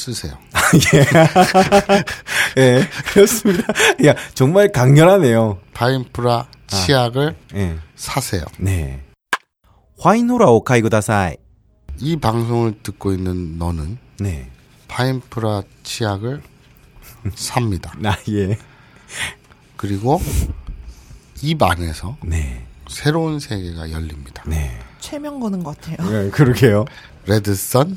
쓰세요. 예, 그렇습니다. 야, 정말 강렬하네요. 파인프라 치약을 예. 사세요. 네. 화이노라 오카이 구다사이. 이 방송을 듣고 있는 너는 네. 파인프라 치약을 삽니다. 나 예. 그리고 입 안에서 네. 새로운 세계가 열립니다. 네. 최면 거는 것 같아요. 예, 그러게요. 레드선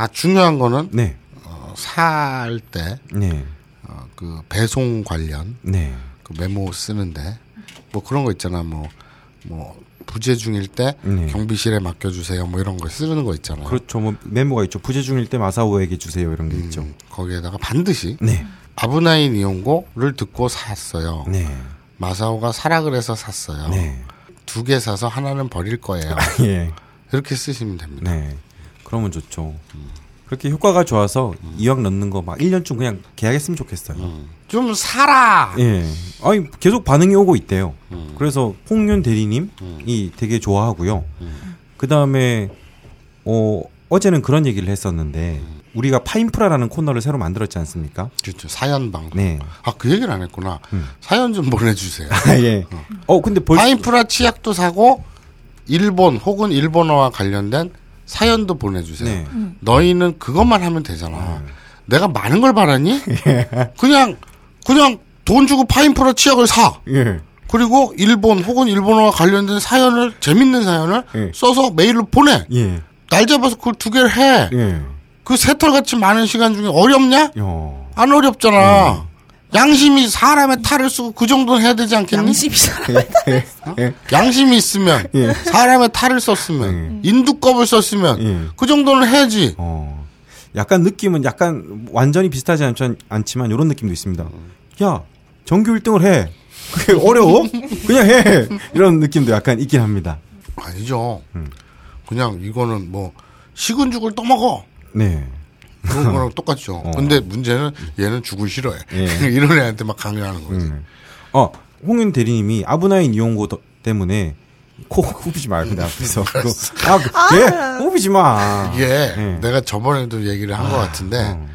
아 중요한 거는 네. 어, 살때 네. 어, 그 배송 관련 네. 그 메모 쓰는데 뭐 그런 거 있잖아 뭐뭐 부재 중일 때 네. 경비실에 맡겨주세요 뭐 이런 거 쓰는 거 있잖아요. 그렇죠. 뭐 메모가 있죠. 부재 중일 때 마사오에게 주세요. 이런 게 있죠. 음, 거기에다가 반드시 네. 아브나인 이용고를 듣고 샀어요. 네. 마사오가 사라 그래서 샀어요. 네. 두개 사서 하나는 버릴 거예요. 예. 이렇게 쓰시면 됩니다. 네. 그러면 좋죠. 그렇게 효과가 좋아서 이왕 넣는 거 막 1년쯤 그냥 계약했으면 좋겠어요. 좀 사라. 예. 아니, 계속 반응이 오고 있대요. 그래서 홍윤 대리님이 되게 좋아하고요. 그 다음에, 어, 어제는 그런 얘기를 했었는데, 우리가 파인프라라는 코너를 새로 만들었지 않습니까? 그렇죠. 사연 방송. 네. 아, 그 얘기를 안 했구나. 사연 좀 보내주세요. 아, 예. 어, 근데 벌써. 파인프라 치약도 사고, 일본 혹은 일본어와 관련된 사연도 보내주세요. 네. 너희는 그것만 하면 되잖아. 내가 많은 걸 바라니? 예. 그냥, 그냥 돈 주고 파인프라 치약을 사. 예. 그리고 일본 혹은 일본어와 관련된 사연을, 재밌는 사연을 예. 써서 메일로 보내. 예. 날 잡아서 그걸 두 개를 해. 예. 그 새털같이 많은 시간 중에 어렵냐? 요. 안 어렵잖아. 양심이 사람의 탈을 쓰고 그 정도는 해야 되지 않겠니? 양심이 예. 양심이 있으면 사람의 탈을 썼으면 인두껍을 썼으면 예. 그 정도는 해야지. 어. 약간 느낌은 약간 완전히 비슷하지 않, 않지만 이런 느낌도 있습니다. 야, 전교 1등을 해. 그게 어려워? 그냥 해. 이런 느낌도 약간 있긴 합니다. 아니죠. 그냥 이거는 뭐 식은 죽을 떠먹어. 네. 그런 거랑 똑같죠. 근데 문제는 얘는 죽을 싫어해. 예. 이런 애한테 막 강요하는 거지. 음. 어, 홍윤 대리님이 아브나인 이용고 더- 때문에 코 후비지 말고 내 앞에서. 그거, 아, 그, 예, 후비지 마. 이게 예. 내가 저번에도 얘기를 한것 같은데 어.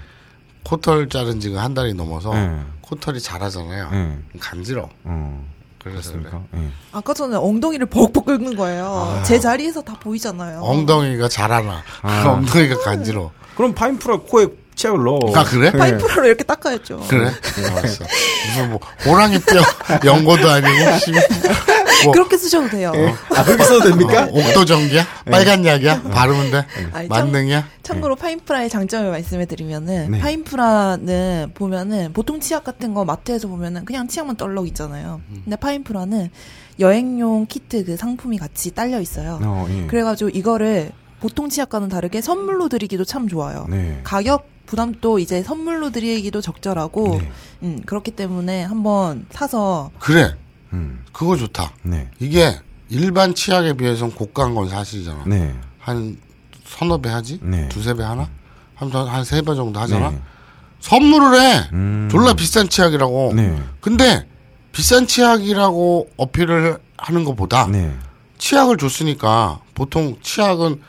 코털 자른 지가 한 달이 넘어서 예. 코털이 자라잖아요. 예. 간지러. 어, 그래서 그래. 예. 아까 전에 엉덩이를 벅벅 긁는 거예요. 제 자리에서 다 보이잖아요. 엉덩이가 자라나. 아. 엉덩이가 간지러. 그럼 파인프라 코에 치약을 넣어. 아 그래? 파이프로 이렇게 닦아야죠. 그래? 알았어. 무슨 뭐 호랑이 뼈 연고도 아니고 씨, 뭐 그렇게 쓰셔도 돼요. 아, 그렇게 써도 됩니까? 어, 옥도정기야? 빨간 약이야? 바르면 돼? 아니, 참- 만능이야? 참 고로 파인프라의 장점을 말씀해 드리면은 네. 파인프라는 보면은 보통 치약 같은 거 마트에서 보면은 그냥 치약만 덜렁 있잖아요. 근데 파인프라는 여행용 키트 그 상품이 같이 딸려 있어요. 어, 예. 그래가지고 이거를 보통 치약과는 다르게 선물로 드리기도 참 좋아요. 네. 가격 부담도 이제 선물로 드리기도 적절하고 네. 음, 그렇기 때문에 한번 사서 그래. 음. 그거 좋다. 네. 이게 일반 치약에 비해서는 고가한 건 사실이잖아. 네. 한 서너 배 하지? 네. 두세 배 하나? 한세 배 정도 하잖아? 네. 선물을 해! 음. 졸라 비싼 치약이라고. 네. 근데 비싼 치약이라고 어필을 하는 것보다 네. 치약을 줬으니까 보통 치약은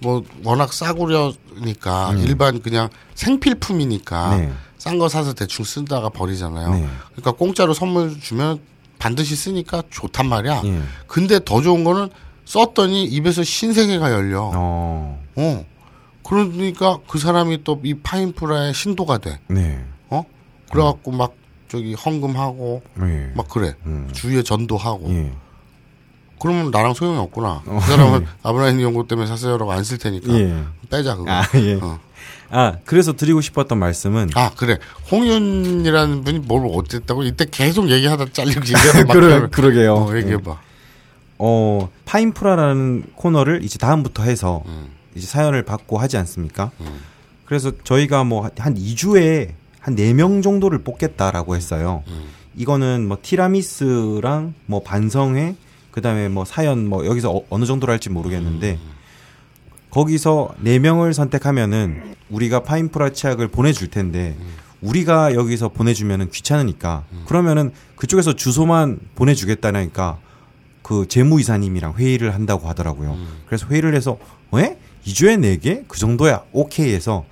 뭐 워낙 싸구려니까 일반 그냥 생필품이니까 네. 싼거 사서 대충 쓰다가 버리잖아요. 네. 그러니까 공짜로 선물 주면 반드시 쓰니까 좋단 말이야. 예. 근데 더 좋은 거는 썼더니 입에서 신세계가 열려. 어. 어. 그러니까 그 사람이 또 이 파인프라의 신도가 돼. 네. 어? 그래갖고 막 저기 헌금하고 네. 막 그래. 음. 주위에 전도하고. 예. 그러면 나랑 소용이 없구나. 그 사람은 아브라함 연구 때문에 사세요라고 안 쓸 테니까 예. 빼자 그거. 아, 예. 어. 아, 그래서 드리고 싶었던 말씀은 아 그래 홍윤이라는 분이 뭘 어쨌다고 이때 계속 얘기하다 잘리고 얘기하다 그러, 그러게요. 어, 얘기해봐. 어, 파인프라라는 코너를 이제 다음부터 해서 음. 이제 사연을 받고 하지 않습니까? 그래서 저희가 뭐 한 2주에 한 4명 정도를 뽑겠다라고 했어요. 음. 이거는 뭐 티라미스랑 뭐 반성회 그 다음에 뭐 사연 뭐 여기서 어, 느 정도로 할지 모르겠는데 음. 거기서 4명을 선택하면은 우리가 파인프라 치약을 보내줄 텐데 음. 우리가 여기서 보내주면은 귀찮으니까 그러면은 그쪽에서 주소만 보내주겠다니까 그 재무이사님이랑 회의를 한다고 하더라고요. 그래서 회의를 해서 왜? 2주에 4개? 그 정도야. 오케이 해서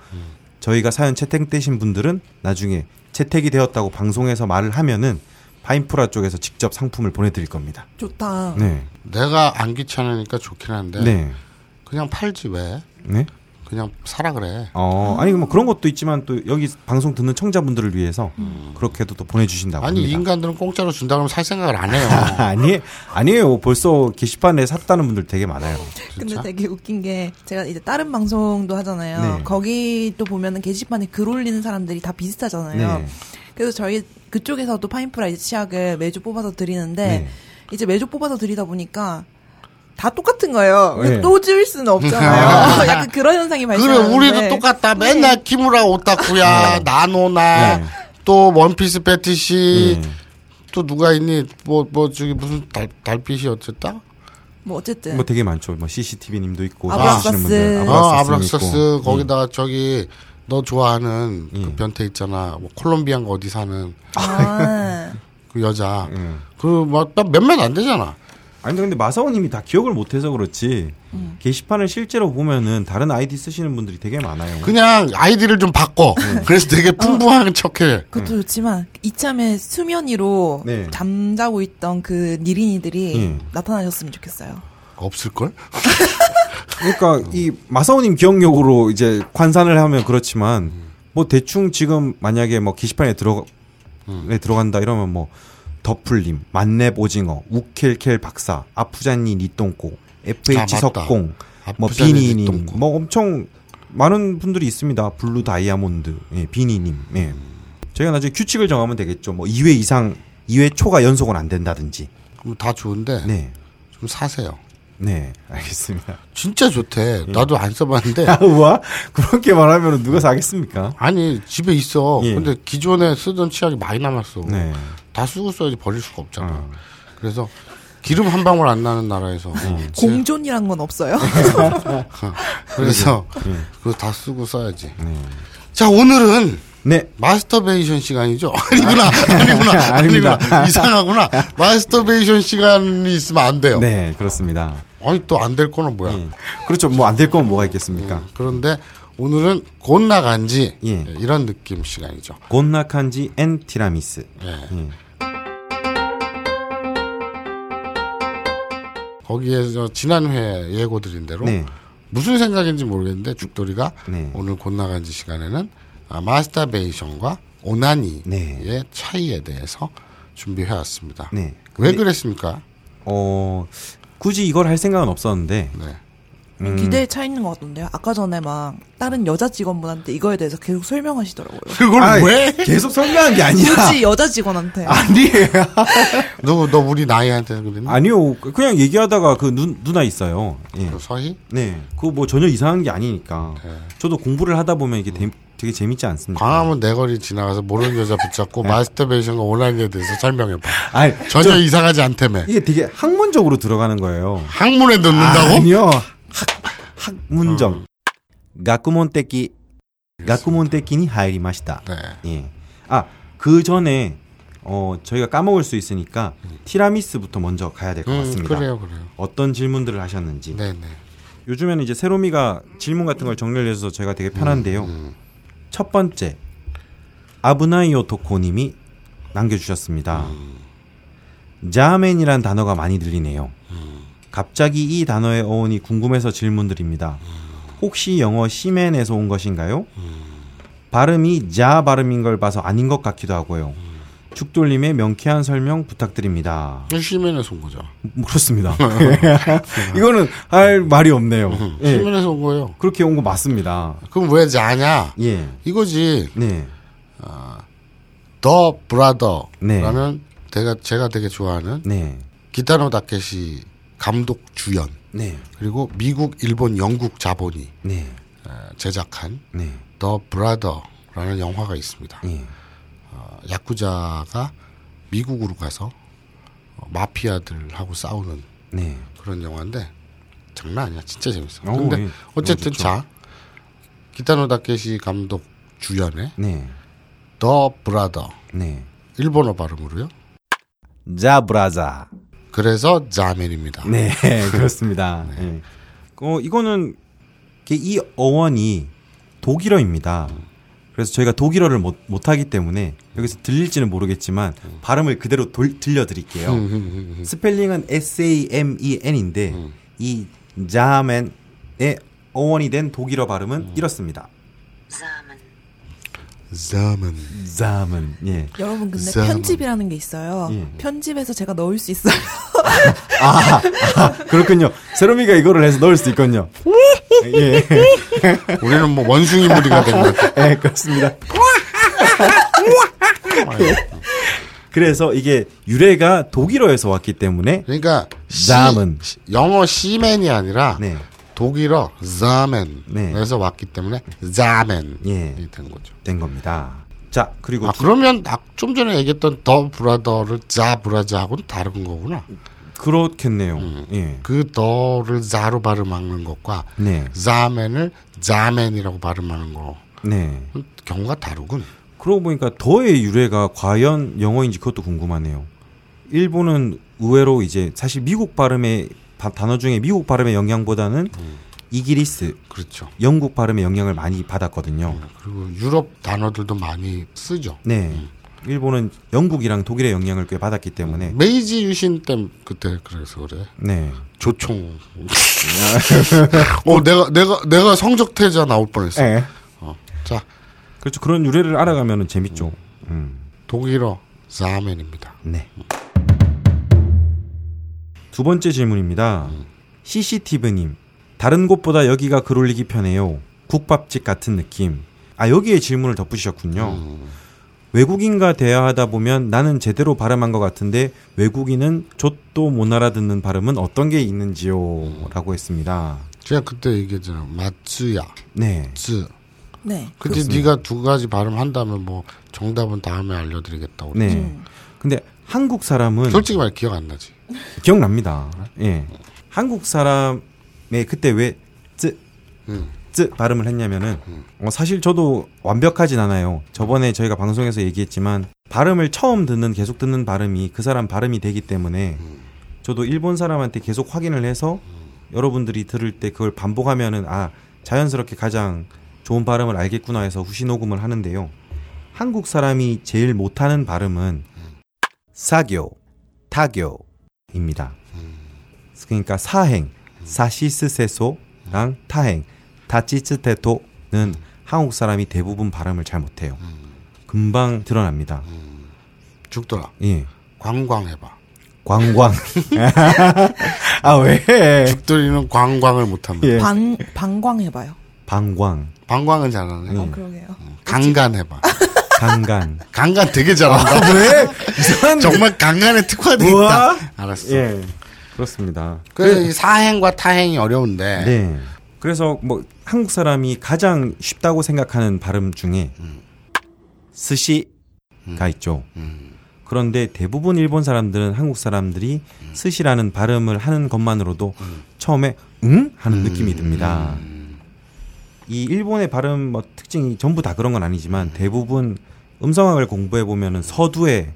저희가 사연 채택되신 분들은 나중에 채택이 되었다고 방송에서 말을 하면은 파인프라 쪽에서 직접 상품을 보내드릴 겁니다. 좋다. 네. 내가 안 귀찮으니까 좋긴 한데 네. 그냥 팔지 왜? 네. 그냥 사라 그래. 어, 아니 뭐 그런 것도 있지만 또 여기 방송 듣는 청자분들을 위해서 그렇게도 또 보내주신다고 아니 합니다. 인간들은 공짜로 준다 그러면 살 생각을 안 해요. 아니 아니에요. 벌써 게시판에 샀다는 분들 되게 많아요. 근데? 되게 웃긴 게 제가 이제 다른 방송도 하잖아요. 네. 거기 또 보면은 게시판에 글 올리는 사람들이 다 비슷하잖아요. 네. 그래서 저희 그쪽에서도 파인프라 이제 치약을 매주 뽑아서 드리는데 네. 이제 매주 뽑아서 드리다 보니까 다 똑같은 거예요. 네. 또 줄 수는 없잖아요. 약간 그런 현상이 그래 발생하는데 우리도 똑같다. 맨날 키무라 오타쿠야 나노나 네. 또 원피스 패티시 네. 또 누가 있니? 뭐뭐 저기 무슨 달 달빛이 어쨌다? 뭐 어쨌든 뭐 되게 많죠. 뭐 CCTV님도 있고 아브락사스. 아 브락사스님 아브락사스 있고. 거기다가 저기 너 좋아하는 그 음. 변태 있잖아. 뭐 콜롬비아인가 어디 사는 아, 그 여자. 음. 그막 몇몇 안 되잖아. 아니 근데 마사오님이 다 기억을 못해서 그렇지 음. 게시판을 실제로 보면은 다른 아이디 쓰시는 분들이 되게 많아요. 그냥 아이디를 좀 바꿔. 네. 그래서 되게 풍부한 척해. 그것도 좋지만 이참에 수면 위로 네. 잠자고 있던 그 니린이들이 음. 나타나셨으면 좋겠어요. 없을 걸? 그러니까 이 마사오님 기억력으로 이제 환산을 하면 그렇지만 뭐 대충 지금 만약에 뭐 게시판에 들어 에 들어간다 이러면 뭐 더풀님, 만렙 오징어, 우켈켈 박사, 아프자니 니똥꼬, FH 아. 석공, 뭐 비니님. 뭐 엄청 많은 분들이 있습니다. 블루 다이아몬드, 예, 비니님, 예. 저희가 나중에 규칙을 정하면 되겠죠. 뭐 2회 이상, 2회 초가 연속은 안 된다든지. 그럼 다 좋은데 네, 좀 사세요. 네, 알겠습니다. 진짜 좋대. 예. 나도 안 써봤는데. 아, 우와? 그렇게 말하면 누가 사겠습니까? 아니 집에 있어. 예. 근데 기존에 쓰던 치약이 많이 남았어. 네. 다 쓰고 써야지 버릴 수가 없잖아. 어. 그래서 기름 한 방울 안 나는 나라에서 네. 공존이란 건 없어요. 그래서 예. 그거 다 쓰고 써야지. 자 오늘은 네. 마스터베이션 시간이죠? 아니구나, 아니구나, 아닙니다. 아니구나. 이상하구나. 마스터베이션 시간이 있으면 안 돼요. 네, 그렇습니다. 아니 또 안 될 거는 뭐야? 예. 그렇죠. 뭐 안될건 뭐가 있겠습니까? 그런데 오늘은 こんな感じ 예. 이런 느낌 시간이죠. こんな感じ and 티라미스. 예. 예. 거기에서 지난 회 예고 드린 대로 네. 무슨 생각인지 모르겠는데 죽돌이가 네. 오늘 곧나간지 시간에는 아, 마스터베이션과 오나니의 네. 차이에 대해서 준비해 왔습니다. 네. 왜 그랬습니까? 어, 굳이 이걸 할 생각은 없었는데, 네. 음, 기대에 차 있는 것 같던데요. 아까 전에 막 다른 여자 직원분한테 이거에 대해서 계속 설명하시더라고요. 그걸 아이, 왜? 계속 설명한 게 아니라. 굳이 여자 직원한테. 아니에요. 너, 너 우리 나이한테 그랬나? 아니요. 그냥 얘기하다가 그 누, 누나 있어요. 예. 그 서희? 네. 그거 뭐 전혀 이상한 게 아니니까. 네. 저도 공부를 하다 보면 이게 되, 되게 재밌지 않습니까? 광화문 내거리 지나가서 모르는 여자 붙잡고 마스터베이션과 오나니에 대해서 설명해봐. 아니, 전혀 저- 이상하지 않다며. 이게 되게 학문적으로 들어가는 거예요. 학문에 넣는다고? 아니요. 학, 학문정. 가쿠몬테키, 가쿠몬테키니 하이리마시다. 네. 예. 아, 그 전에, 어, 저희가 까먹을 수 있으니까, 티라미스부터 먼저 가야 될 것 음, 같습니다. 그래요, 그래요. 어떤 질문들을 하셨는지. 네 네. 요즘에는 이제 세로미가 질문 같은 걸 정리를 해서 제가 되게 편한데요. 음. 첫 번째, 아브나이오 토코님이 남겨주셨습니다. 자멘이란 단어가 많이 들리네요. 갑자기 이 단어의 어원이 궁금해서 질문드립니다. 혹시 영어 시맨에서 온 것인가요? 발음이 자 발음인 걸 봐서 아닌 것 같기도 하고요. 죽돌림의 명쾌한 설명 부탁드립니다. 시면에서 온 거죠. 그렇습니다. 이거는 할 말이 없네요. 예, 시면에서 온 거예요. 그렇게 온 거 맞습니다. 그럼 왜 자냐? 예, 이거지. 네, 더 브라더라는 네. 제가 제가 되게 좋아하는 네, 기타노 다케시 감독 주연 네, 그리고 미국, 일본, 영국 자본이 네, 에, 제작한 네, 더 브라더라는 영화가 있습니다. 예, 어, 야쿠자가 미국으로 가서 어, 마피아들하고 싸우는 네. 그런 영화인데 장난 아니야. 진짜 재밌어. 오, 근데 예. 어쨌든. 자 기타노 다케시 감독 주연의 네, 더 브라더 네. 일본어 발음으로요. 자 브라자. 그래서 자맨입니다. 네, 그렇습니다. 예. 어, 이거는 이 어원이 독일어입니다. 그래서 저희가 독일어를 못, 못하기 때문에 여기서 들릴지는 모르겠지만 발음을 그대로 돌, 들려드릴게요. 스펠링은 S-A-M-E-N인데 이 자맨의 어원이 된 독일어 발음은 이렇습니다. 자맨. 자맨. 예. 여러분 근데 쌈. 편집이라는 게 있어요. 예. 편집에서 제가 넣을 수 있어요. 아, 아, 그렇군요. 세롬이가 이거를 해서 넣을 수 있군요. 예. 우리는 뭐 원숭이 무리가 된것 같아. 예, 그렇습니다. 그래서 이게 유래가 독일어에서 왔기 때문에 그러니까 시-. 시- 영어 시맨이 아니라 네. 독일어 자맨에서 네. 왔기 때문에 자맨이 예. 된 거죠. 된 겁니다. 자, 그리고 아 두- 그러면 아, 좀 전에 얘기했던 더 브라더를 자 브라자하고는 다른 거구나. 그렇겠네요. 예. 그 더를 자로 발음하는 것과 네. 자맨을 자맨이라고 발음하는 거 네. 경우가 다르군. 그러고 보니까 더의 유래가 과연 영어인지 그것도 궁금하네요. 일본은 의외로 이제 사실 미국 발음의 바- 단어 중에 미국 발음의 영향보다는 이기리스, 그렇죠. 영국 발음의 영향을 많이 받았거든요. 그리고 유럽 단어들도 많이 쓰죠. 네. 일본은 영국이랑 독일의 영향을 꽤 받았기 때문에 메이지 유신 때 그때 그래서 그래. 네. 조총. 어 내가 내가 내가 성적태자 나올 뻔했어. 네. 어. 자 그렇죠. 그런 유래를 알아가면 재밌죠. 음. 독일어 자맨입니다. 네. 두 번째 질문입니다. CCTV님, 다른 곳보다 여기가 글 올리기 편해요. 국밥집 같은 느낌. 아, 여기에 질문을 덧붙이셨군요. 외국인과 대화하다 보면 나는 제대로 발음한 것 같은데 외국인은 좆도 못 알아듣는 발음은 어떤 게 있는지요? 라고 했습니다. 제가 그때 얘기했잖아. 마츠야, 네. 쯔. 네. 근데 네가 두 가지 발음한다면 뭐 정답은 다음에 알려드리겠다고. 네. 음. 근데 한국 사람은 솔직히 말해 기억 안 나지. 기억납니다. 예. 한국 사람의 그때 왜 쯔, 음. 쯔 발음을 했냐면은 어, 사실 저도 완벽하진 않아요. 저번에 저희가 방송에서 얘기했지만 발음을 처음 듣는 계속 듣는 발음이 그 사람 발음이 되기 때문에 저도 일본 사람한테 계속 확인을 해서 여러분들이 들을 때 그걸 반복하면은 아 자연스럽게 가장 좋은 발음을 알겠구나 해서 후시 녹음을 하는데요. 한국 사람이 제일 못하는 발음은 사교, 타교 입니다. 그러니까 사행, 사시스세소랑 타행, 다치츠테토는 한국 사람이 대부분 발음을 잘 못해요. 금방 드러납니다. 죽더라. 예, 관광해봐. 관광. 아 왜? 죽돌이는 관광을 못합니다. 예. 방 방광 해봐요. 방광, 관광은 잘하네. 어, 그러게요. 강간 해봐. 강간. 강간 되게 잘한다. 왜? 정말 강간에 특화돼. 있다. 알았어. 예, 그렇습니다. 그래서 이 사행과 타행이 어려운데 네. 그래서 뭐 한국 사람이 가장 쉽다고 생각하는 발음 중에 스시가 있죠. 그런데 대부분 일본 사람들은 한국 사람들이 스시라는 발음을 하는 것만으로도 처음에 응 하는 느낌이 듭니다. 이 일본의 발음 뭐 특징이 전부 다 그런 건 아니지만 대부분 음성학을 공부해 보면은 서두에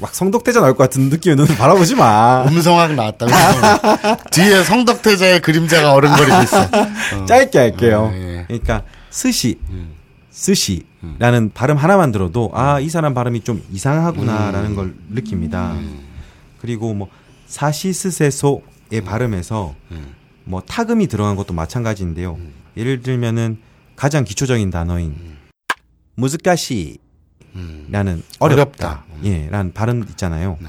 막 성덕대자 나올 것 같은 느낌의 눈을 바라보지 마. 음성학 나왔다. 음성학. 뒤에 성덕태자의 그림자가 어른거리고 있어. 어. 짧게 할게요. 어, 예. 그러니까 스시, 스시라는 발음 하나만 들어도 아 이 사람 발음이 좀 이상하구나라는 걸 느낍니다. 그리고 뭐 사시스세소의 발음에서 음. 뭐 타금이 들어간 것도 마찬가지인데요. 예를 들면은 가장 기초적인 단어인 무즈가시라는 음. 어렵다, 어렵다. 음. 예, 라는 발음 있잖아요. 네.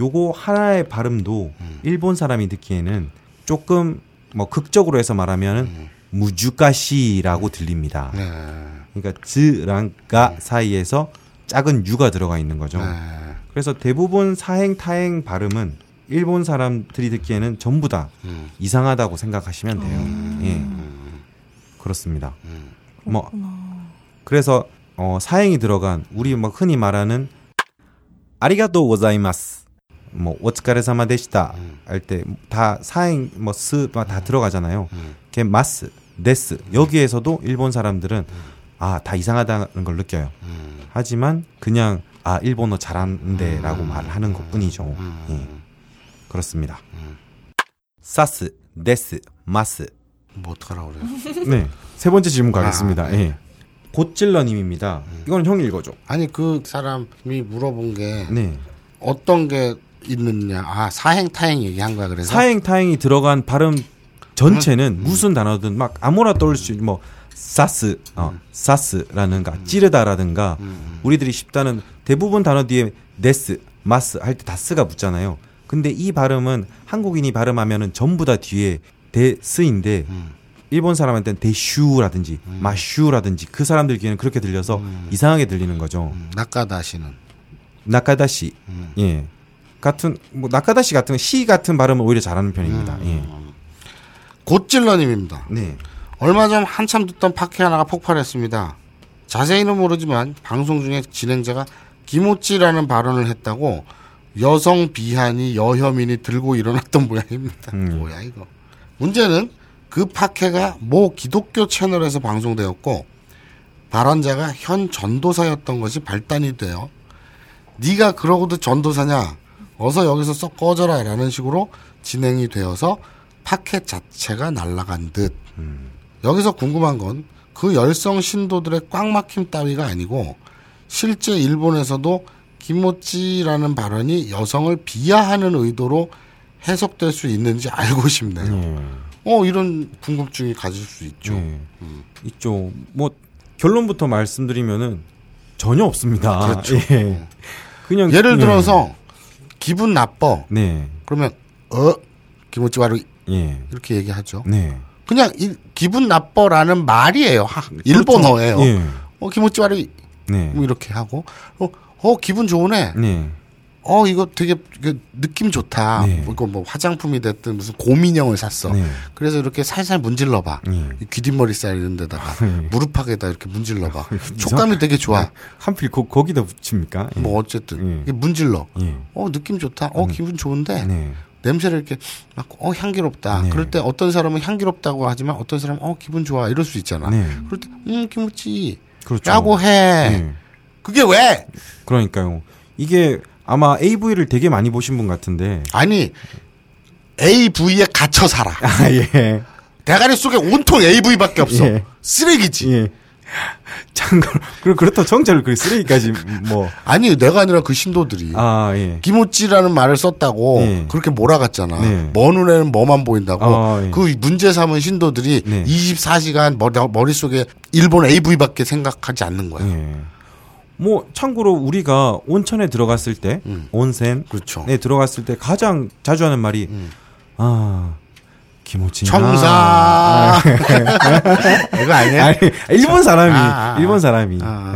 요거 하나의 발음도 일본 사람이 듣기에는 조금 뭐 극적으로 해서 말하면은 무주가시라고 들립니다. 네. 그러니까 즈랑 가 사이에서 작은 유가 들어가 있는 거죠. 네. 그래서 대부분 사행 타행 발음은 일본 사람들이 듣기에는 전부 다 음. 이상하다고 생각하시면 돼요. 예. 그렇습니다. 뭐 그래서 어 사행이 들어간 우리 뭐 흔히 말하는 ありがとうございます 뭐 お疲れ様でした 할때 다 さ行 뭐 す다 들어가잖아요. 걔 ます, です 여기에서도 일본 사람들은 아 다 이상하다는 걸 느껴요. 하지만 그냥 아 일본어 잘하는데라고 말하는 것뿐이죠. 예. 그렇습니다. さす, です, ます. 뭐 어떡하라고 그래요. 네. 세 번째 질문 가겠습니다. 아, 네. 예. 곧질러님입니다. 이거는 형이 읽어줘. 아니 그 사람이 물어본 게 네. 어떤 게 있느냐. 아 사행 타행 얘기한 거야 그래서. 사행 타행이 들어간 발음 전체는 무슨 단어든 막 아무나 떠올 수 있는 뭐 사스, 어, 사스라는가 찌르다라든가 우리들이 쉽다는 대부분 단어 뒤에 네스, 마스 할 때 다스가 붙잖아요. 근데 이 발음은 한국인이 발음하면은 전부 다 뒤에 데스인데 일본 사람한테는 데슈라든지 마슈라든지 그 사람들 귀에는 그렇게 들려서 이상하게 들리는 거죠. 음, 낙가다시는. 나카다시, 예. 같은 뭐 나카다시 같은 시 같은 발음을 오히려 잘하는 편입니다. 예. 곧질러님입니다. 네. 얼마 전 한참 듣던 팟캐 하나가 폭발했습니다. 자세히는 모르지만 방송 중에 진행자가 기모찌라는 발언을 했다고 여성 비한이 여혐인이 들고 일어났던 모양입니다. 음. 뭐야 이거. 문제는 그 팟캐가 모 기독교 채널에서 방송되었고 발언자가 현 전도사였던 것이 발단이 돼요. 네가 그러고도 전도사냐? 어서 여기서 썩 꺼져라 라는 식으로 진행이 되어서 팟캐 자체가 날아간 듯. 여기서 궁금한 건 그 열성 신도들의 꽉 막힘 따위가 아니고 실제 일본에서도 김모찌라는 발언이 여성을 비하하는 의도로 해석될 수 있는지 알고 싶네요. 음. 어 이런 궁금증이 가질 수 있죠. 예. 있죠. 뭐 결론부터 말씀드리면은 전혀 없습니다. 그렇죠. 예. 그냥 예를 예. 들어서 기분 나빠 네. 그러면 어 김모찌 바로 예. 이렇게 얘기하죠. 네. 그냥 이, 기분 나빠라는 말이에요. 하- 일본어예요. 예. 어 기모찌 바로 네. 뭐 이렇게 하고 어, 어 기분 좋으네. 네. 어 이거 되게 이거 느낌 좋다. 네. 이거 뭐 화장품이 됐든 무슨 곰인형을 샀어. 네. 그래서 이렇게 살살 문질러봐. 예. 이 귀뒷머리 살 이런 데다가 네. 무릎팍에다 이렇게 문질러 봐. 촉감이 되게 좋아. 하필 거, 거기다 붙입니까? 예. 뭐 어쨌든 예. 이게 문질러. 예. 어 느낌 좋다. 어 기분 좋은데 네. 냄새를 이렇게 맡고 어 향기롭다. 네. 그럴 때 어떤 사람은 향기롭다고 하지만 어떤 사람은 어 기분 좋아 이럴 수 있잖아. 네. 그럴 때음 김치 그렇죠. 라고 해. 예. 그게 왜? 그러니까요. 이게 아마 AV를 되게 많이 보신 분 같은데. 아니 AV에 갇혀 살아. 아, 예. 대가리 속에 온통 AV밖에 없어. 예. 쓰레기지. 예. 참고로, 그리고 그렇다 정자를 그 쓰레기까지 뭐. 아니 내가 아니라 그 신도들이 아, 예. 기모찌라는 말을 썼다고 예. 그렇게 몰아갔잖아. 네. 먼 눈에는 뭐만 보인다고. 아, 예. 그 문제 삼은 신도들이 네. 24시간 머리, 머릿속에 일본 AV밖에 생각하지 않는 거야. 예. 뭐 참고로 우리가 온천에 들어갔을 때 온센에 그렇죠. 들어갔을 때 가장 자주 하는 말이 아 김호진 청사. 이거 아니야? 아니 일본 사람이 아, 아, 일본 사람이 아, 아,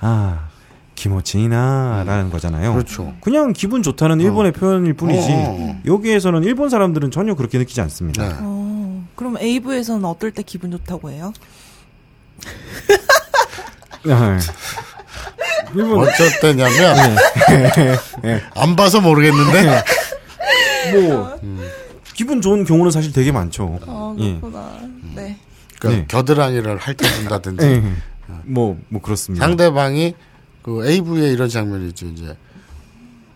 할때아 김호진이나라는 거잖아요. 그렇죠. 그냥 기분 좋다는 일본의 표현일 뿐이지 어. 여기에서는 일본 사람들은 전혀 그렇게 느끼지 않습니다. 네. 어, 그럼 AV에서는 어떨 때 기분 좋다고 해요? 아, 일본 어쩔 때냐면 네. 안 봐서 모르겠는데 뭐 기분 좋은 경우는 사실 되게 많죠. 어, 예. 그렇구나. 네. 그 네. 겨드랑이를 핥아준다든지 예. 뭐, 뭐 그렇습니다. 상대방이 그 AV에 이런 장면이 있죠. 이제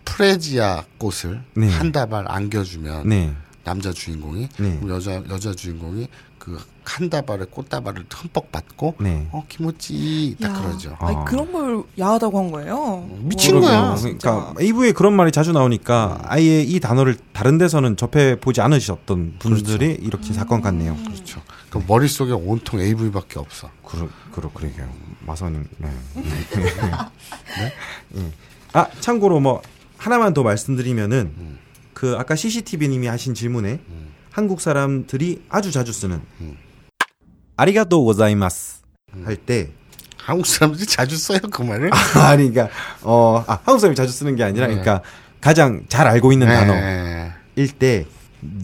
프레지아 꽃을 네. 한 다발 안겨주면 네. 남자 주인공이 네. 여자 여자 주인공이 그그 칸다발에 꽃다발을 흠뻑 받고 네. 어 키모찌 딱 야, 그러죠. 아니, 아. 그런 걸 야하다고 한 거예요? 미친 와, 거야. 그러니까 AV에 그런 말이 자주 나오니까 아예 이 단어를 다른 데서는 접해 보지 않으셨던 분들이 이렇게 사건 같네요. 그렇죠. 그 머릿속에 온통 AV밖에 없어. 그러, 그러, 그러게요. 마선님, 네. 네? 아, 참고로 뭐, 하나만 더 말씀드리면은, 그, 아까 CCTV님이 하신 질문에, 한국 사람들이 아주 자주 쓰는, 아리가또 고자이마스 할 때, 한국 사람들이 자주 써요 그 말을. 아니, 그러니까, 어, 아, 한국 사람이 자주 쓰는 게 아니라, 그러니까, 가장 잘 알고 있는 단어. 네. 일때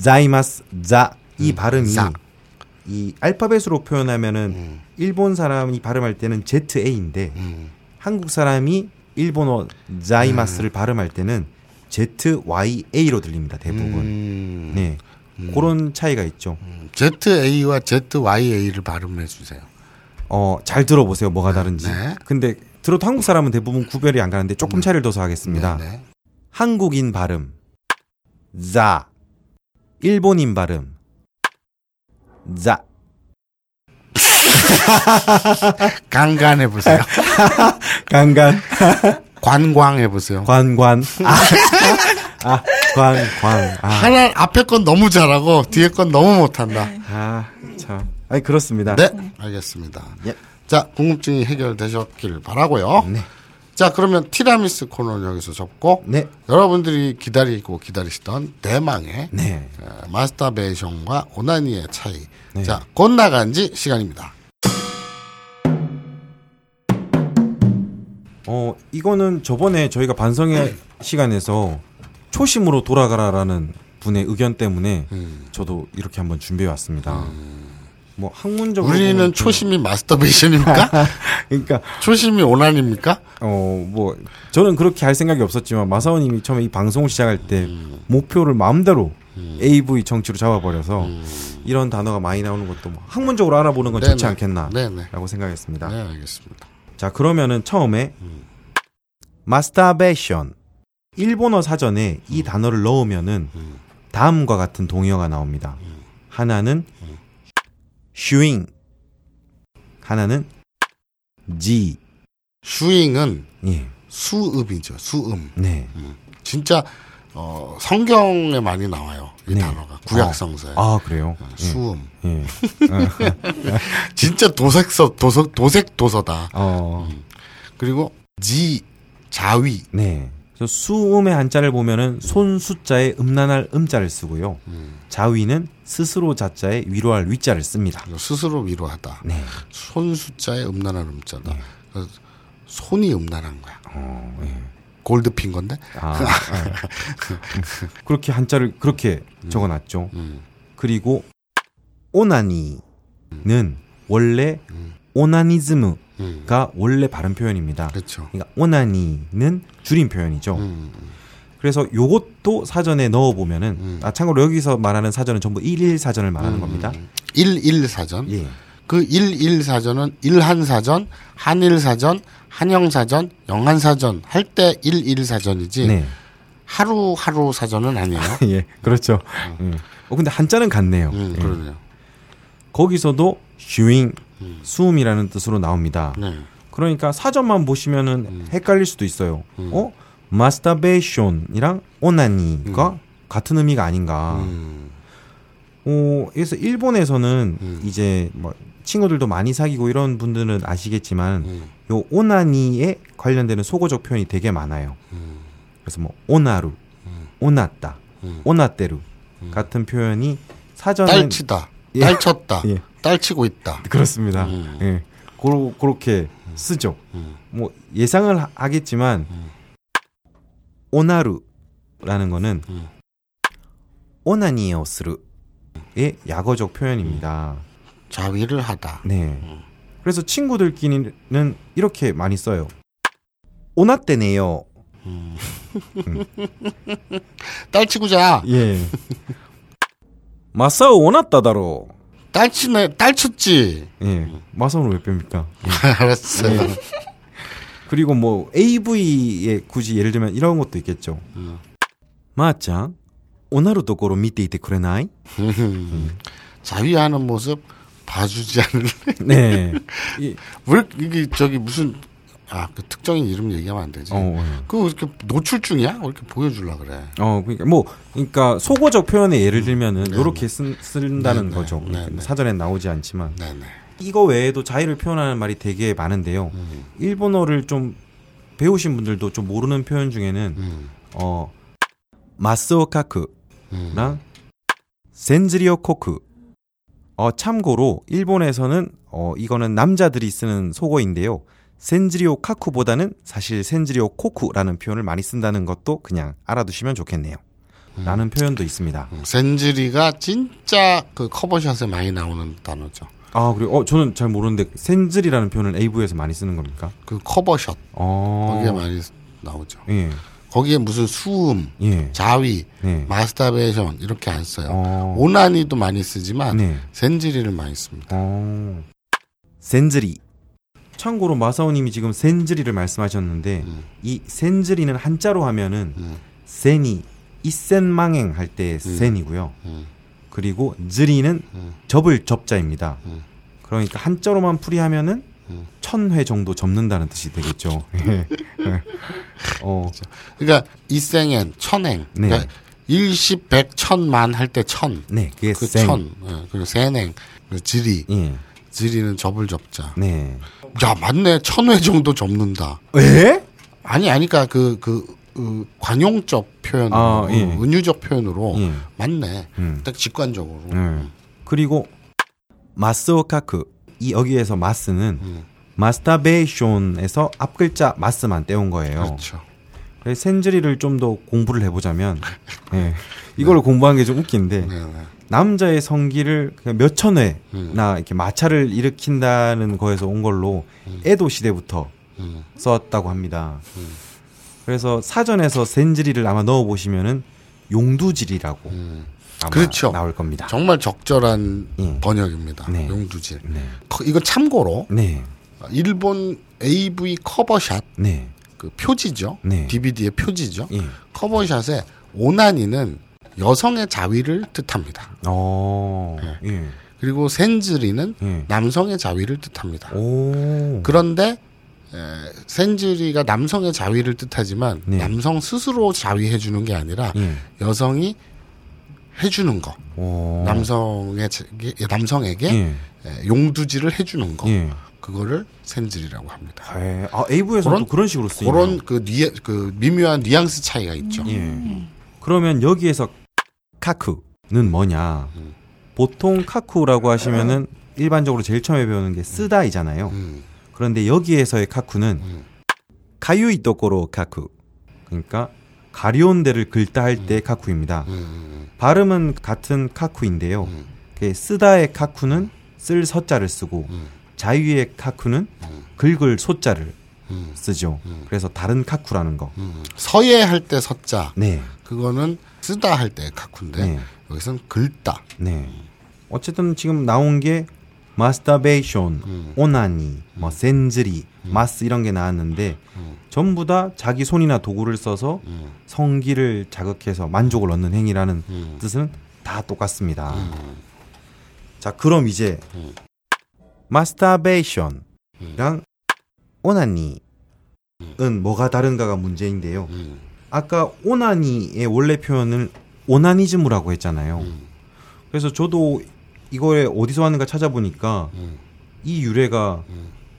자이마스 자이 발음이 자. 이 알파벳으로 표현하면은 일본 사람이 발음할 때는 ZA인데 음. 한국 사람이 일본어 자이마스를 발음할 때는 ZYA로 들립니다 대부분. 음. 네. 그런 차이가 있죠. ZA와 ZYA를 발음해 주세요. 어, 잘 들어보세요. 뭐가 다른지. 네. 근데 들어도 한국 사람은 대부분 구별이 안 가는데 조금 차이를 둬서 하겠습니다. 네, 네. 한국인 발음 자 일본인 발음 자 강간 해 보세요. 간간 관광 해 보세요. 관관 아, 아 관광 아, 하나 앞에 건 너무 잘하고 뒤에 건 너무 못한다. 아, 참 아니 그렇습니다. 네, 알겠습니다. 예. 자, 궁금증이 해결되셨길 바라고요. 네. 자, 그러면 티라미스 코너는 여기서 접고 네. 여러분들이 기다리고 기다리시던 대망의 네. 어, 마스터베이션과 오나니의 차이. 네. 자, 곧 나간 지 시간입니다. 어 이거는 저번에 저희가 반성의 시간에서 초심으로 돌아가라라는 분의 의견 때문에 음. 저도 이렇게 한번 준비해 왔습니다. 뭐 학문적으로 우리는 초심이 마스터베이션입니까? 그러니까 초심이 오나니입니까? 어, 뭐, 저는 그렇게 할 생각이 없었지만, 마사오님이 처음에 이 방송을 시작할 때, 목표를 마음대로 AV 정치로 잡아버려서, 이런 단어가 많이 나오는 것도 뭐 학문적으로 알아보는 건 좋지 네네. 않겠나, 네네. 라고 생각했습니다. 네, 알겠습니다. 자, 그러면은 처음에, 마스타베이션. 일본어 사전에 이 단어를 넣으면은, 다음과 같은 동의어가 나옵니다. 하나는, 슈잉. 하나는, 지. 슈잉은 예, 수음이죠. 수음. 네. 진짜 어, 성경에 많이 나와요. 이 네. 단어가 구약 성서에 아, 그래요? 예. 수음. 예. 진짜 도색서 도석 도색 도서다. 어, 그리고 지 자위. 네. 그래서 수음의 한자를 보면은 손 숫자에 음란할 음자를 쓰고요. 자위는 스스로 자자에 위로할 위자를 씁니다. 스스로 위로하다. 네. 손 숫자에 음란한 음자다. 그래서 손이 음란한 거야. 어, 예. 골드핀 건데. 아, 예. 그렇게 한자를 그렇게 적어놨죠. 음. 그리고 오나니는 원래 오나니즘가 음. 원래 발음 표현입니다. 그렇죠. 그러니까 오나니는 줄임 표현이죠. 음. 그래서 요것도 사전에 넣어 보면은, 음. 아, 참고로 여기서 말하는 사전은 전부 일일 사전을 말하는 겁니다. 11 사전. 예. 그11 사전은 일한 사전, 한일 사전, 한영 사전, 영한 사전 할때11 사전이지 네. 하루 하루 사전은 아니에요. 예, 그렇죠. 예. 어, 근데 한자는 같네요. 음, 예. 그러네요. 거기서도 슈잉, 수음이라는 뜻으로 나옵니다. 네. 그러니까 사전만 보시면은 음. 헷갈릴 수도 있어요. 어? 마스터베이션이랑 오나니가 같은 의미가 아닌가. 음. 어, 그래서 일본에서는 음. 이제 뭐 친구들도 많이 사귀고 이런 분들은 아시겠지만 음. 요 오나니에 관련되는 속어적 표현이 되게 많아요. 음. 그래서 뭐 오나루, 오나따, 음. 오나테루 같은 표현이 사전에 딸치다. 예. 딸 쳤다. 예. 딸 치고 있다. 그렇습니다. 음. 예. 고로, 그렇게 쓰죠. 음. 뭐 예상을 하- 하겠지만 오나루라는 거는 음. 오나니에 스르의 약어적 표현입니다. 자위를 하다. 네. 그래서 친구들끼리는 이렇게 많이 써요. 오나떼네요. 딸 치고 자. 예. 마사오 오나따다로. 딸치네. 딸쳤지. 예. 마사오는 왜 뺍니까? 예. 알았어. 네. 그리고 뭐 AV에 굳이 예를 들면 이런 것도 있겠죠. 마짱 오나루 도코로 밑에 이때 그래나이? 자위하는 모습 봐주지 않을래? 네. 이, 왜 이게 저기 무슨 아 그 특정인 이름 얘기하면 안 되지. 어, 어. 그거 이렇게 노출증이야? 왜 이렇게 보여주려 그래? 어, 그러니까 뭐, 그러니까 속어적 표현의 예를 들면은 요렇게 쓴, 쓴다는 네, 네, 거죠. 네, 네. 사전엔 나오지 않지만 네네. 이거 외에도 자의를 표현하는 말이 되게 많은데요. 음. 일본어를 좀 배우신 분들도 좀 모르는 표현 중에는 음. 어 마스오카크랑 음. 센즈리오코크. 어 참고로 일본에서는 어 이거는 남자들이 쓰는 속어인데요. 센즈리오 카쿠보다는 사실 센즈리오 코쿠라는 표현을 많이 쓴다는 것도 그냥 알아두시면 좋겠네요. 라는 표현도 있습니다. 음, 센즈리가 진짜 그 커버샷에 많이 나오는 단어죠. 아, 그리고 어 저는 잘 모르는데 센즈리라는 표현을 AV에서 많이 쓰는 겁니까? 그 커버샷 어. 거기에 많이 나오죠. 예. 거기에 무슨 수음, 예. 자위, 네. 마스터베이션 이렇게 안 써요. 어. 오나니도 많이 쓰지만 네. 센즈리를 많이 씁니다. 어. 센즈리. 참고로 마사오님이 지금 센즈리를 말씀하셨는데 음. 이 센즈리는 한자로 하면은 음. 센이 이센망행 할 때 센이고요. 음. 그리고 ዝ리는 음. 접을 접자입니다. 음. 그러니까 한자로만 풀이하면은 음. 천회 정도 접는다는 뜻이 되겠죠. 예. 어, 그러니까 이생엔 천행. 네. 그러니까 일십 백 천만 할 때 천. 네, 그게 그 센. 천. 예, 그리고 세냉. 그리고 지리. 예, 지리는 접을 접자. 네. 야 맞네. 천 회 정도 접는다. 에? 아니 아니까 그그 그, 관용적 표현으로 아, 예. 은유적 표현으로 예. 맞네. 음. 딱 직관적으로. 음. 그리고 마스오카크 이 여기에서 마스는 음. 마스타베이션에서 앞 글자 마스만 떼온 거예요. 그렇죠. 그래서 센즈리를 좀 더 공부를 해보자면 예, 이걸 공부한 게 좀 웃긴데 네, 네. 남자의 성기를 그냥 몇천 회나 음. 이렇게 마찰을 일으킨다는 거에서 온 걸로 에도 시대부터 음. 썼다고 합니다. 그래서 사전에서 센즈리를 아마 넣어 보시면은 용두질이라고 음. 아마 그렇죠. 나올 겁니다. 정말 적절한 예. 번역입니다. 네. 용두질. 네, 커- 이거 참고로 네, 일본 AV 커버샷 네, 그 표지죠. 네. DVD의 표지죠. 예. 커버샷에 오나니는 여성의 자위를 뜻합니다. 어, 네. 예, 그리고 센즈리는 예. 남성의 자위를 뜻합니다. 오, 그런데 에, 센즈리가 남성의 자위를 뜻하지만 네. 남성 스스로 자위해 주는 게 아니라 예, 여성이 해주는 거. 오, 남성의 자- 남성에게 예, 에, 용두질을 해주는 거. 예. 그거를 센즈리라고 합니다. 예. 아, AV에서도 그런- 그런 식으로 쓰이네요. 그런 그, 뉘, 그 미묘한 뉘앙스 차이가 있죠. 예. 그러면 여기에서 카쿠는 뭐냐? 음. 보통 카쿠라고 하시면은 일반적으로 제일 처음에 배우는 게 쓰다이잖아요. 음. 그런데 여기에서의 카쿠는 음. 가유이 도코로 카쿠. 그러니까 가려운 데를 긁다 할 때 카쿠입니다. 음. 발음은 같은 카쿠인데요. 음. 그 쓰다의 카쿠는 쓸 서자를 쓰고 음. 자유의 카쿠는 긁을 소자를 음. 쓰죠. 그래서 다른 카쿠라는 거. 음. 서예 할 때 서자 네. 그거는 쓰다 할 때 카쿠인데 네. 여기서는 긁다. 네. 어쨌든 지금 나온 게 마스터베이션, 음. 오나니, 뭐 센즈리, 마스 이런 게 나왔는데 전부 다 자기 손이나 도구를 써서 음. 성기를 자극해서 만족을 얻는 행위라는 음. 뜻은 다 똑같습니다. 자, 그럼 이제 음. 마스터베이션이랑 오나니 은 뭐가 다른가가 문제인데요. 음. 아까 오나니의 원래 표현을 오나니즘이라고 했잖아요. 음. 그래서 저도 이거에 어디서 왔는가 찾아보니까 음. 이 유래가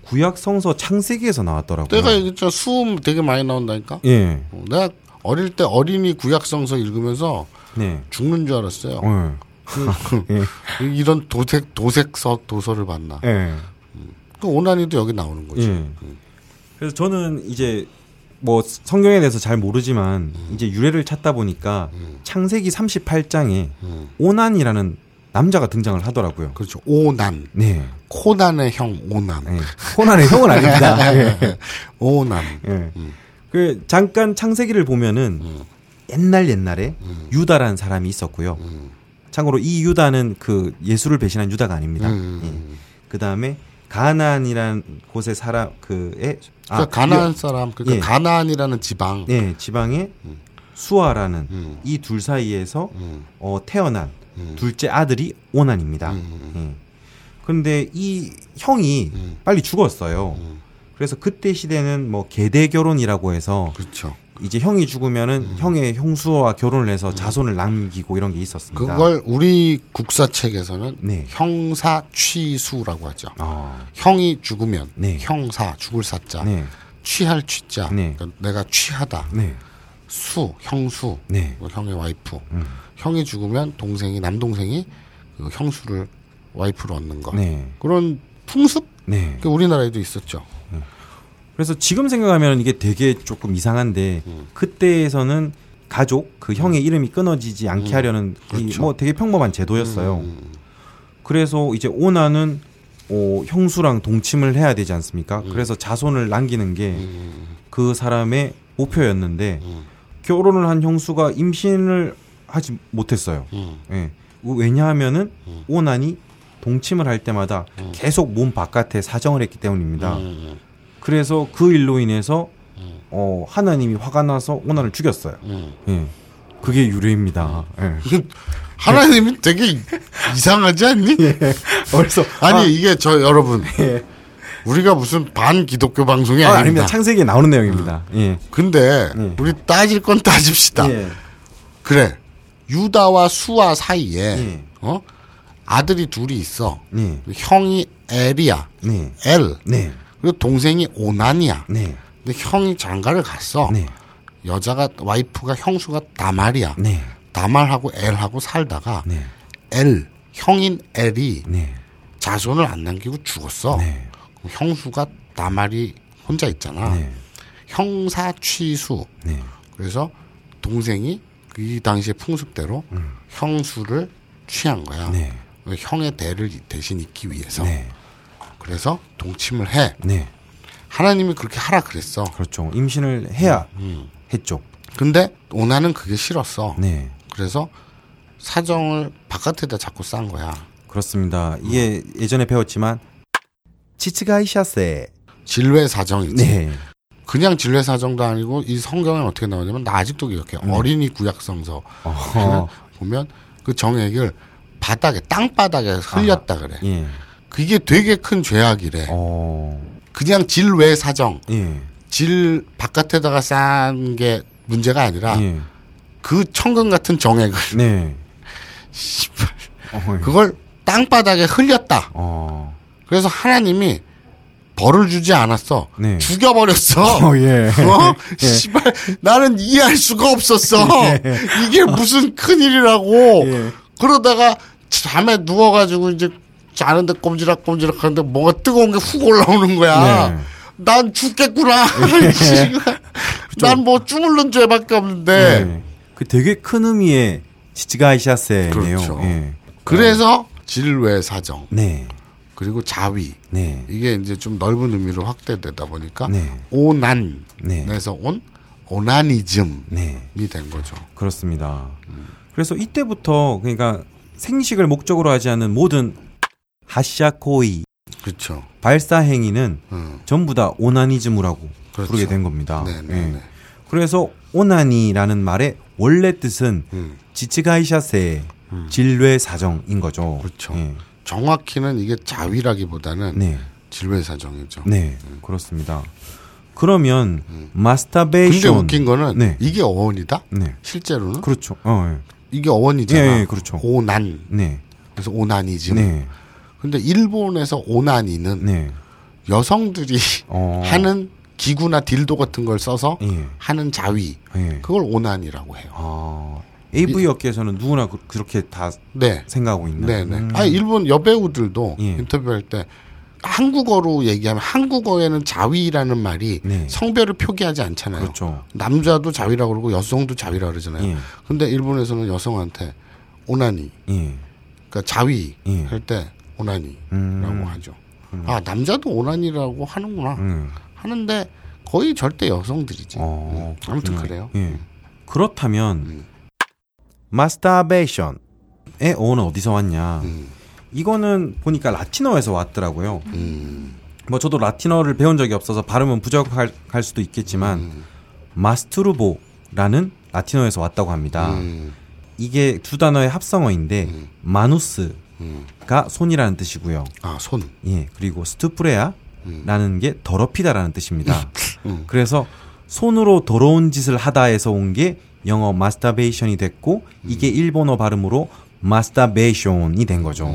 구약 성서 창세기에서 나왔더라고요. 내가 얘기했죠 수음 되게 많이 나온다니까. 예, 어, 내가 어릴 때 어린이 구약 성서 읽으면서 네, 죽는 줄 알았어요. 어, 예, 이런 도색 도색서 도서를 봤나. 예, 그 오나니도 여기 나오는 거지. 예. 그래서 저는 이제 뭐 성경에 대해서 잘 모르지만 이제 유래를 찾다 보니까 창세기 38장에 음. 오난이라는 남자가 등장을 하더라고요. 그렇죠. 오난. 네, 코난의 형 오난. 예. 코난의 형은 아닙니다. 예. 오난. 예. 그 잠깐 창세기를 보면은 옛날 옛날에 유다라는 사람이 있었고요. 참고로 이 유다는 그 예수를 배신한 유다가 아닙니다. 음. 그 다음에 가나안이라는 곳에 살아 그에 그러니까 가나안 사람 그러니까 예. 가나안이라는 지방. 네 지방에 수아라는 음. 이둘 사이에서 음. 어, 태어난 둘째 아들이 오난입니다. 예. 그런데 이 형이 빨리 죽었어요. 그래서 그때 시대는 뭐 계대 결혼이라고 해서 그렇죠. 이제 형이 죽으면은 형의 형수와 결혼을 해서 자손을 남기고 이런 게 있었습니다. 그걸 우리 국사책에서는 네. 형사 취수라고 하죠. 아, 형이 죽으면 네. 형사 죽을 사자 네, 취할 취자 네. 그러니까 내가 취하다 네, 수 형수 네. 뭐 형의 와이프 음. 형이 죽으면 동생이 남동생이 그 형수를 와이프로 얻는 거 네, 그런 풍습 네. 그 우리나라에도 있었죠. 그래서 지금 생각하면 이게 되게 조금 이상한데 음. 그때에서는 가족 그 형의 이름이 끊어지지 않게 하려는 이 그렇죠. 뭐 되게 평범한 제도였어요. 음. 그래서 이제 오나는 어, 형수랑 동침을 해야 되지 않습니까? 음. 그래서 자손을 남기는 게 그 사람의 목표였는데 결혼을 한 형수가 임신을 하지 못했어요. 음. 예. 왜냐하면은 오난이 동침을 할 때마다 계속 몸 바깥에 사정을 했기 때문입니다. 음. 그래서 그 일로 인해서 어, 하나님이 화가 나서 오난을 죽였어요. 음. 예. 그게 유래입니다. 예. 하나님이 되게 이상하지 않니? 그래서 아니 이게 저 여러분 우리가 무슨 반 기독교 방송이 아. 아닙니다. 창세기에 나오는 내용입니다. 예. 근데 예. 우리 따질 건 따집시다. 예. 그래 유다와 수아 사이에 예. 어 아들이 둘이 있어. 네. 형이 엘이야. 네. 엘. 네. 그리고 동생이 오난이야. 네. 근데 형이 장가를 갔어. 네. 여자가 와이프가 형수가 다말이야. 네. 다말하고 엘하고 살다가 네. 엘 형인 엘이 네. 자손을 안 남기고 죽었어. 네. 형수가 다말이 혼자 있잖아. 네. 형사 취수. 네. 그래서 동생이 이 당시의 풍습대로 형수를 취한 거야. 음. 네. 형의 대를 대신 잇기 위해서. 네. 그래서 동침을 해. 네. 하나님이 그렇게 하라 그랬어. 그렇죠. 임신을 해야 음. 했죠. 근데 오나는 그게 싫었어. 네. 그래서 사정을 바깥에다 자꾸 싼 거야. 그렇습니다. 이게 예전에 배웠지만 치츠가이샤세. 진례 사정이지. 네. 그냥 진례 사정도 아니고 이 성경에 어떻게 나오냐면 나 아직도 기억해. 어린이 구약 성서 네. 어허. 보면 그 정액을 바닥에 땅바닥에 흘렸다 그래. 예. 그게 되게 큰 죄악이래. 어. 그냥 질외 사정, 예. 질 바깥에다가 싼게 문제가 아니라 예. 그 천근 같은 정액을 네. 그걸 땅바닥에 흘렸다. 어. 그래서 하나님이 벌을 주지 않았어. 네. 죽여버렸어. 어, 예. 어? 씨발, 나는 이해할 수가 없었어. 이게 무슨 큰일이라고. 예. 그러다가 잠에 누워가지고 이제 자는데 꼼지락꼼지락 하는데 뭐가 뜨거운 게 훅 올라오는 거야. 네. 난 죽겠구나. 난 뭐 주물른 죄밖에 없는데. 네. 그 되게 큰 의미의 치츠가이샤세네요. 그렇죠. 예. 그래서 질외 사정 네. 그리고 자위 네. 이게 이제 좀 넓은 의미로 확대되다 보니까 네. 오난에서 네. 온 오나니즘이 네. 된 거죠. 그렇습니다. 그래서 이때부터 그러니까 생식을 목적으로 하지 않는 모든 하샤코이 그렇죠. 발사 행위는 음. 전부 다 오나니즘이라고 그렇죠. 부르게 된 겁니다. 네, 네, 예. 네. 그래서 오나니라는 말의 원래 뜻은 음. 지츠가이샤세의 진뢰 사정인 거죠. 그렇죠. 예. 정확히는 이게 자위라기보다는 네. 질외 사정이죠. 네. 그렇습니다. 그러면 근데 마스터베이션 웃긴 거는 네. 이게 어원이다. 네. 실제로는 그렇죠. 어, 이게 어원이잖아. 예, 예, 그렇죠. 오난 네. 그래서 오나니즘. 네. 근데 일본에서 오나니는 네. 여성들이 어. 하는 기구나 딜도 같은 걸 써서 예. 하는 자위. 예. 그걸 오난이라고 해요. 아, AV 업계에서는 누구나 그- 그렇게 다 네. 생각하고 있는. 네네. 음. 아니, 일본 여배우들도 예. 인터뷰할 때 한국어로 얘기하면 한국어에는 자위라는 말이 네. 성별을 표기하지 않잖아요. 그렇죠. 남자도 자위라고 그러고 여성도 자위라고 그러잖아요. 예. 근데 일본에서는 여성한테 오나니, 예. 그러니까 자위 예. 할때 오나니라고 음. 하죠. 아, 남자도 오나니라고 하는구나. 음. 하는데 거의 절대 여성들이지. 어, 음, 아무튼. 그래요. 예. 그렇다면 음. 마스터베이션의 어는 어디서 왔냐? 음. 이거는 보니까 라틴어에서 왔더라고요. 음. 뭐 저도 라틴어를 배운 적이 없어서 발음은 부적할 할 수도 있겠지만 음. 마스투르보라는 라틴어에서 왔다고 합니다. 음. 이게 두 단어의 합성어인데 음. manus 가 손이라는 뜻이고요. 아, 손. 예, 그리고 stuprare라는 게 더럽히다라는 뜻입니다. 음. 그래서 손으로 더러운 짓을 하다에서 온 게 영어 마스터베이션이 됐고 음. 이게 일본어 발음으로 마스터베이션이 된 거죠.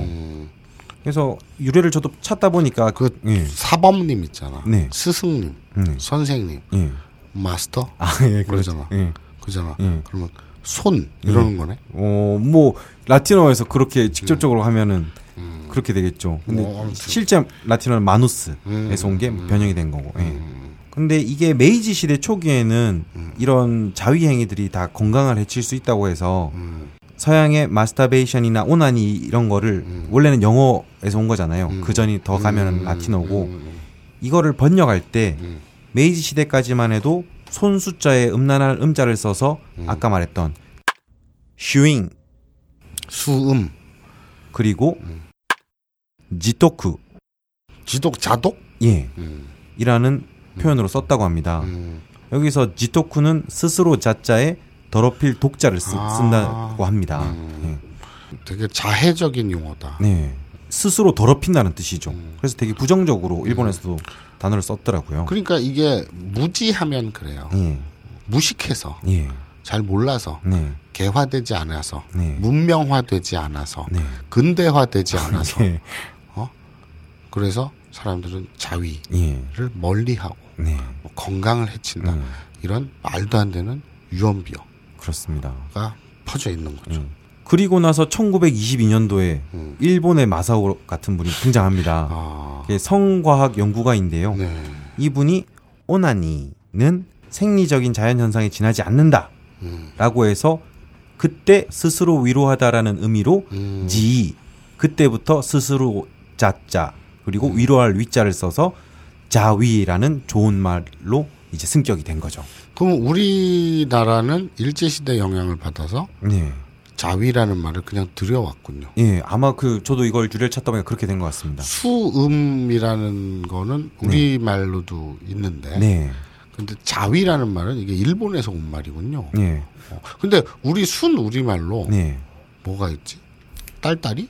그래서 유래를 저도 찾다 보니까 음. 그 예, 사범님 있잖아. 네. 스승님, 네. 선생님, 예. 마스터. 아, 예, 그러잖아. 예. 그잖아. 예. 그러면 손 이러는 거네. 어, 뭐 라틴어에서 그렇게 직접적으로 하면은 그렇게 되겠죠. 근데 뭐. 실제 라틴어는 마누스에서 온 게 변형이 된 거고. 예. 근데 이게 메이지 시대 초기에는 이런 자위 행위들이 다 건강을 해칠 수 있다고 해서 서양의 마스터베이션이나 오나니 이런 거를 원래는 영어에서 온 거잖아요. 그 전이 더 가면은 라틴어고 이거를 번역할 때 메이지 시대까지만 해도 손 숫자에 음란할 음자를 써서 아까 말했던 슈잉 수음, 그리고 지토쿠 지독, 자독. 예 음. 이라는 표현으로 썼다고 합니다. 음. 여기서 지토쿠는 스스로 자자에 더럽힐 독자를 쓰, 아. 쓴다고 합니다. 음. 되게 자해적인 용어다. 예. 네. 스스로 더럽힌다는 뜻이죠. 그래서 되게 부정적으로 일본에서도 단어를 썼더라고요. 그러니까 이게 무지하면 그래요. 예. 무식해서 예. 잘 몰라서 네. 개화되지 않아서 네. 문명화되지 않아서 네. 근대화되지 않아서 예. 그래서 사람들은 자위를 예. 멀리하고 네. 뭐 건강을 해친다 음. 이런 말도 안 되는 유언비어가 그렇습니다. 퍼져 있는 거죠. 음. 그리고 나서 1922년도에 음. 일본의 마사오 같은 분이 등장합니다. 아, 성과학 연구가인데요. 네. 이분이 오나니는 생리적인 자연 현상에 지나지 않는다. 음. 라고 해서 그때 스스로 위로하다라는 의미로 음. 지 그때부터 스스로 자자 그리고 음. 위로할 위자를 써서 자위라는 좋은 말로 이제 승격이 된 거죠. 그럼 우리나라는 일제 시대 영향을 받아서 네. 자위라는 말을 그냥 들여왔군요. 예, 아마 그 저도 이걸 유래를 찾다 보니까 그렇게 된 것 같습니다. 수음이라는 거는 우리말로도 있는데 네. 근데 자위라는 말은 이게 일본에서 온 말이군요. 네. 어, 근데 우리 순 우리 말로 네. 뭐가 있지? 딸딸이?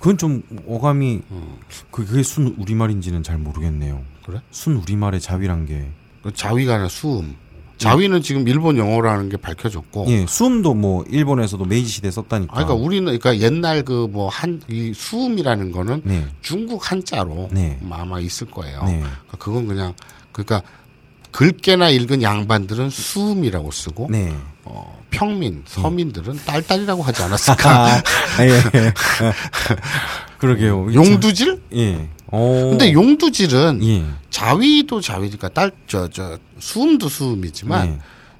그건 좀 어감이 어, 그- 그게 순 우리 말인지는 잘 모르겠네요. 그래? 순 우리 말의 자위란 게그 자위가 아니라 수음. 자위는 지금 일본 영어라는 게 밝혀졌고. 예, 수음도 뭐 일본에서도 메이지 시대에 썼다니까. 아, 그러니까 우리는 그러니까 옛날 그 뭐 한 이 수음이라는 거는 네. 중국 한자로 네. 아마 있을 거예요. 네. 그러니까 그건 그냥 그러니까 긁게나 읽은 양반들은 수음이라고 쓰고 네. 어, 평민 서민들은 딸딸이라고 하지 않았을까? 아, 예, 예. 그러게요. 용두질? 예. 어. 근데 용두질은 예. 자위도 자위니까 딸저저 수음도 수음이지만 네.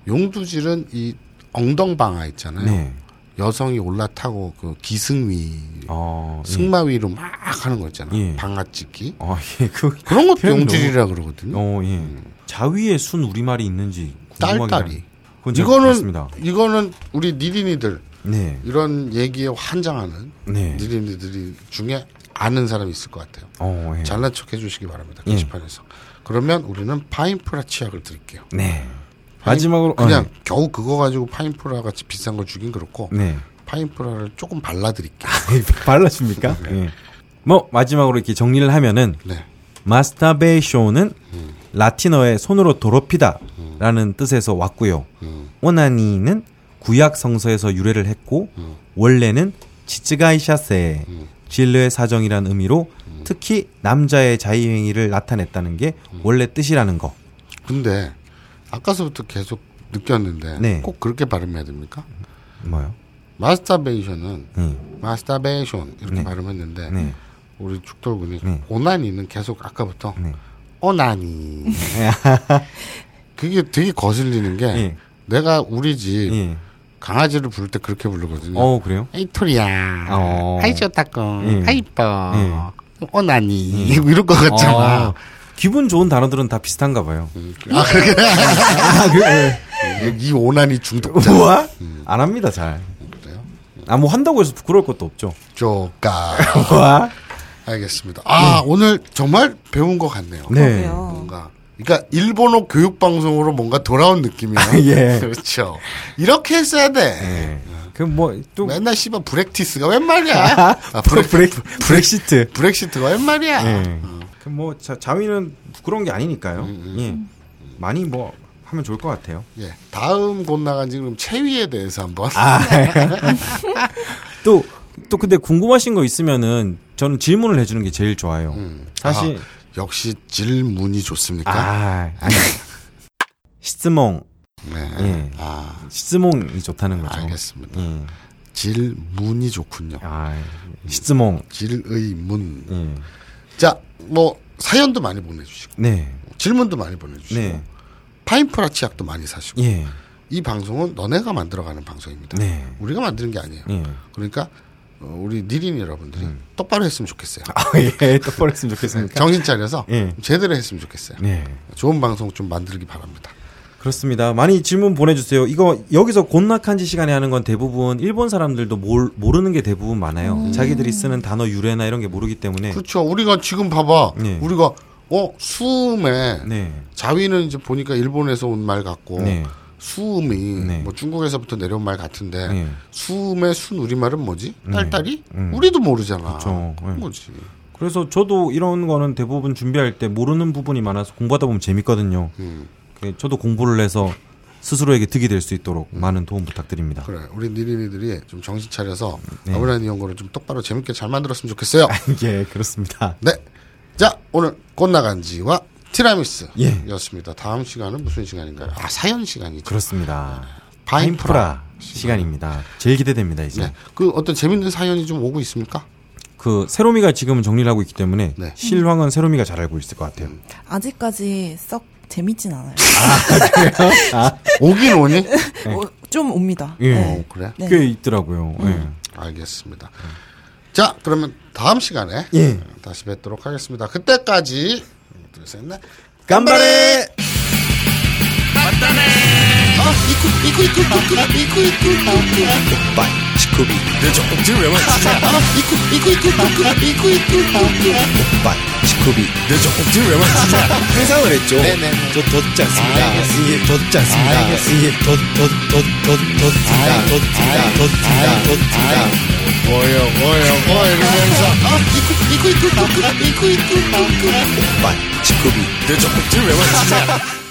용두질은 이 엉덩방아 있잖아요. 네. 여성이 올라타고 그 기승위 어. 예. 승마위로 막 하는 거 있잖아요. 예. 방아 찍기 어, 예. 그 그런 것도 표현 용질이라 그러거든요. 어, 예. 자위의 순 우리말이 있는지 딸딸이. 이거는. 이거는 우리 니린이들 네. 이런 얘기에 환장하는 네. 니린이들이 중에 아는 사람이 있을 것 같아요. 어, 예. 잘난 척 해주시기 바랍니다. 예. 게시판에서. 그러면 우리는 파인프라 치약을 드릴게요. 네. 마지막으로 그냥 어, 겨우 그거 가지고 파인프라 같이 비싼 걸 주긴 그렇고 네. 파인프라를 조금 발라드릴게요. 발라줍니까? 예. 뭐 마지막으로 이렇게 정리를 하면은 네. 마스터베이션은 라틴어의 손으로 더럽히다라는 뜻에서 왔고요. 오나니는 구약 성서에서 유래를 했고 원래는 치츠가이샤세 진료의 사정이라는 의미로 특히 남자의 자의행위를 나타냈다는 게 원래 뜻이라는 거. 근데 아까서부터 계속 느꼈는데 네. 꼭 그렇게 발음해야 됩니까? 뭐요? 마스터베이션은 네. 마스터베이션 이렇게 네. 발음했는데 네. 우리 죽돌군이 네. 오나니는 계속 아까부터 네. 오나니 그게 되게 거슬리는 게 예. 내가 우리 집 예. 강아지를 부를 때 그렇게 부르거든요. 어 그래요? 에이 토리야, 어. 아이 좋다고, 예. 아이 이뻐, 예. 오나니 이럴 것 같잖아. 어, 기분 좋은 단어들은 다 비슷한가 봐요. 아 그렇게 아, 그래? 이 오나니 중독자 우와? 안 합니다, 잘. 그래요? 아, 뭐 한다고 해서 부끄러울 것도 없죠. 쪼까. 우와? 알겠습니다. 아 오늘 정말 배운 것 같네요. 네. 뭔가 그러니까 일본어 교육 방송으로 뭔가 돌아온 느낌이에요. 예. 그렇죠. 이렇게 했어야 돼. 네. 그뭐또 맨날 씨발 브렉티스가 웬 말이야? 아, 브렉, 브렉 브렉시트. 브렉시트가 웬 말이야? 예. 그뭐 자위는 부끄러운 게 아니니까요. 예. 많이 뭐 하면 좋을 것 같아요. 예. 다음 곧 나간 지금 체위에 대해서 한번. 또, 또 근데 궁금하신 거 있으면은 저는 질문을 해주는 게 제일 좋아요. 음. 사실, 아, 역시 질문이 좋습니까? 아, 아니. 시스몽, 네. 예. 아, 시스몽이 좋다는 거죠. 알겠습니다. 예. 질문이 좋군요. 아, 시스몽. 질의 문. 예. 자, 뭐 사연도 많이 보내주시고 네. 질문도 많이 보내주시고 네. 파인프라 치약도 많이 사시고 예. 이 방송은 너네가 만들어가는 방송입니다. 네. 우리가 만드는 게 아니에요. 예. 그러니까 어, 우리 니린 여러분들이 음. 똑바로 했으면 좋겠어요. 아, 예. 똑바로 했으면 좋겠습니까? 정신 차려서 예. 제대로 했으면 좋겠어요. 네. 좋은 방송 좀 만들기 바랍니다. 그렇습니다. 많이 질문 보내주세요. 이거 여기서 곤낙한지 시간에 하는 건 대부분 일본 사람들도 몰, 모르는 게 대부분 많아요. 자기들이 쓰는 단어 유래나 이런 게 모르기 때문에. 그렇죠. 우리가 지금 봐봐. 네. 우리가 어 수음에 네. 자위는 이제 보니까 일본에서 온 말 같고 네. 수음이 네. 뭐 중국에서부터 내려온 말 같은데 네. 수음의 순 우리말은 뭐지? 네. 딸딸이? 음. 우리도 모르잖아. 네. 뭐지? 그래서 저도 이런 거는 대부분 준비할 때 모르는 부분이 많아서 공부하다 보면 재밌거든요. 음. 그 저도 공부를 해서 스스로에게 득이 될 수 있도록 많은 도움 부탁드립니다. 그래. 우리 니린이들이 좀 정신 차려서 네. 아브라니 연구를 좀 똑바로 재밌게 잘 만들었으면 좋겠어요. 예, 그렇습니다. 네. 자, 오늘 꽃나간지와 티라미스 예. 였습니다. 다음 시간은 무슨 시간인가요? 아, 사연 시간이죠. 그렇습니다. 파인프라. 파인프라 시간 입니다. 제일 기대됩니다, 이제. 네. 그 어떤 재밌는 사연이 좀 오고 있습니까? 그 세로미가 지금은 정리를 하고 있기 때문에 네. 실황은 세로미가 잘 알고 있을 것 같아요. 아직까지 썩 재밌진 않아요. 오긴 오니? 어, 좀 옵니다. 예. 어, 그래. 네. 꽤 있더라고요. 알겠습니다. 자, 그러면 다음 시간에 예. 다시 뵙도록 하겠습니다. 그때까지 둘, 셋, 넷. 깜바레! 이쿠 이쿠 이쿠 이쿠 이쿠 이쿠 이쿠 빨 치쿠비 내 젖꼭지를 왜 만지냐 이쿠 이쿠 이쿠 이쿠 이쿠 이쿠 빨 치쿠비 내 젖꼭지를 왜 만지냐 회상을 했죠 저 덧지 않습니다 이게 덧지 않습니다 이게 덧덧덧덧덧 덧지다 덧지다 덧지다 덧지다 뭐요 뭐요 뭐 이러면서 빨 치쿠비 내 젖꼭지를 왜 만지냐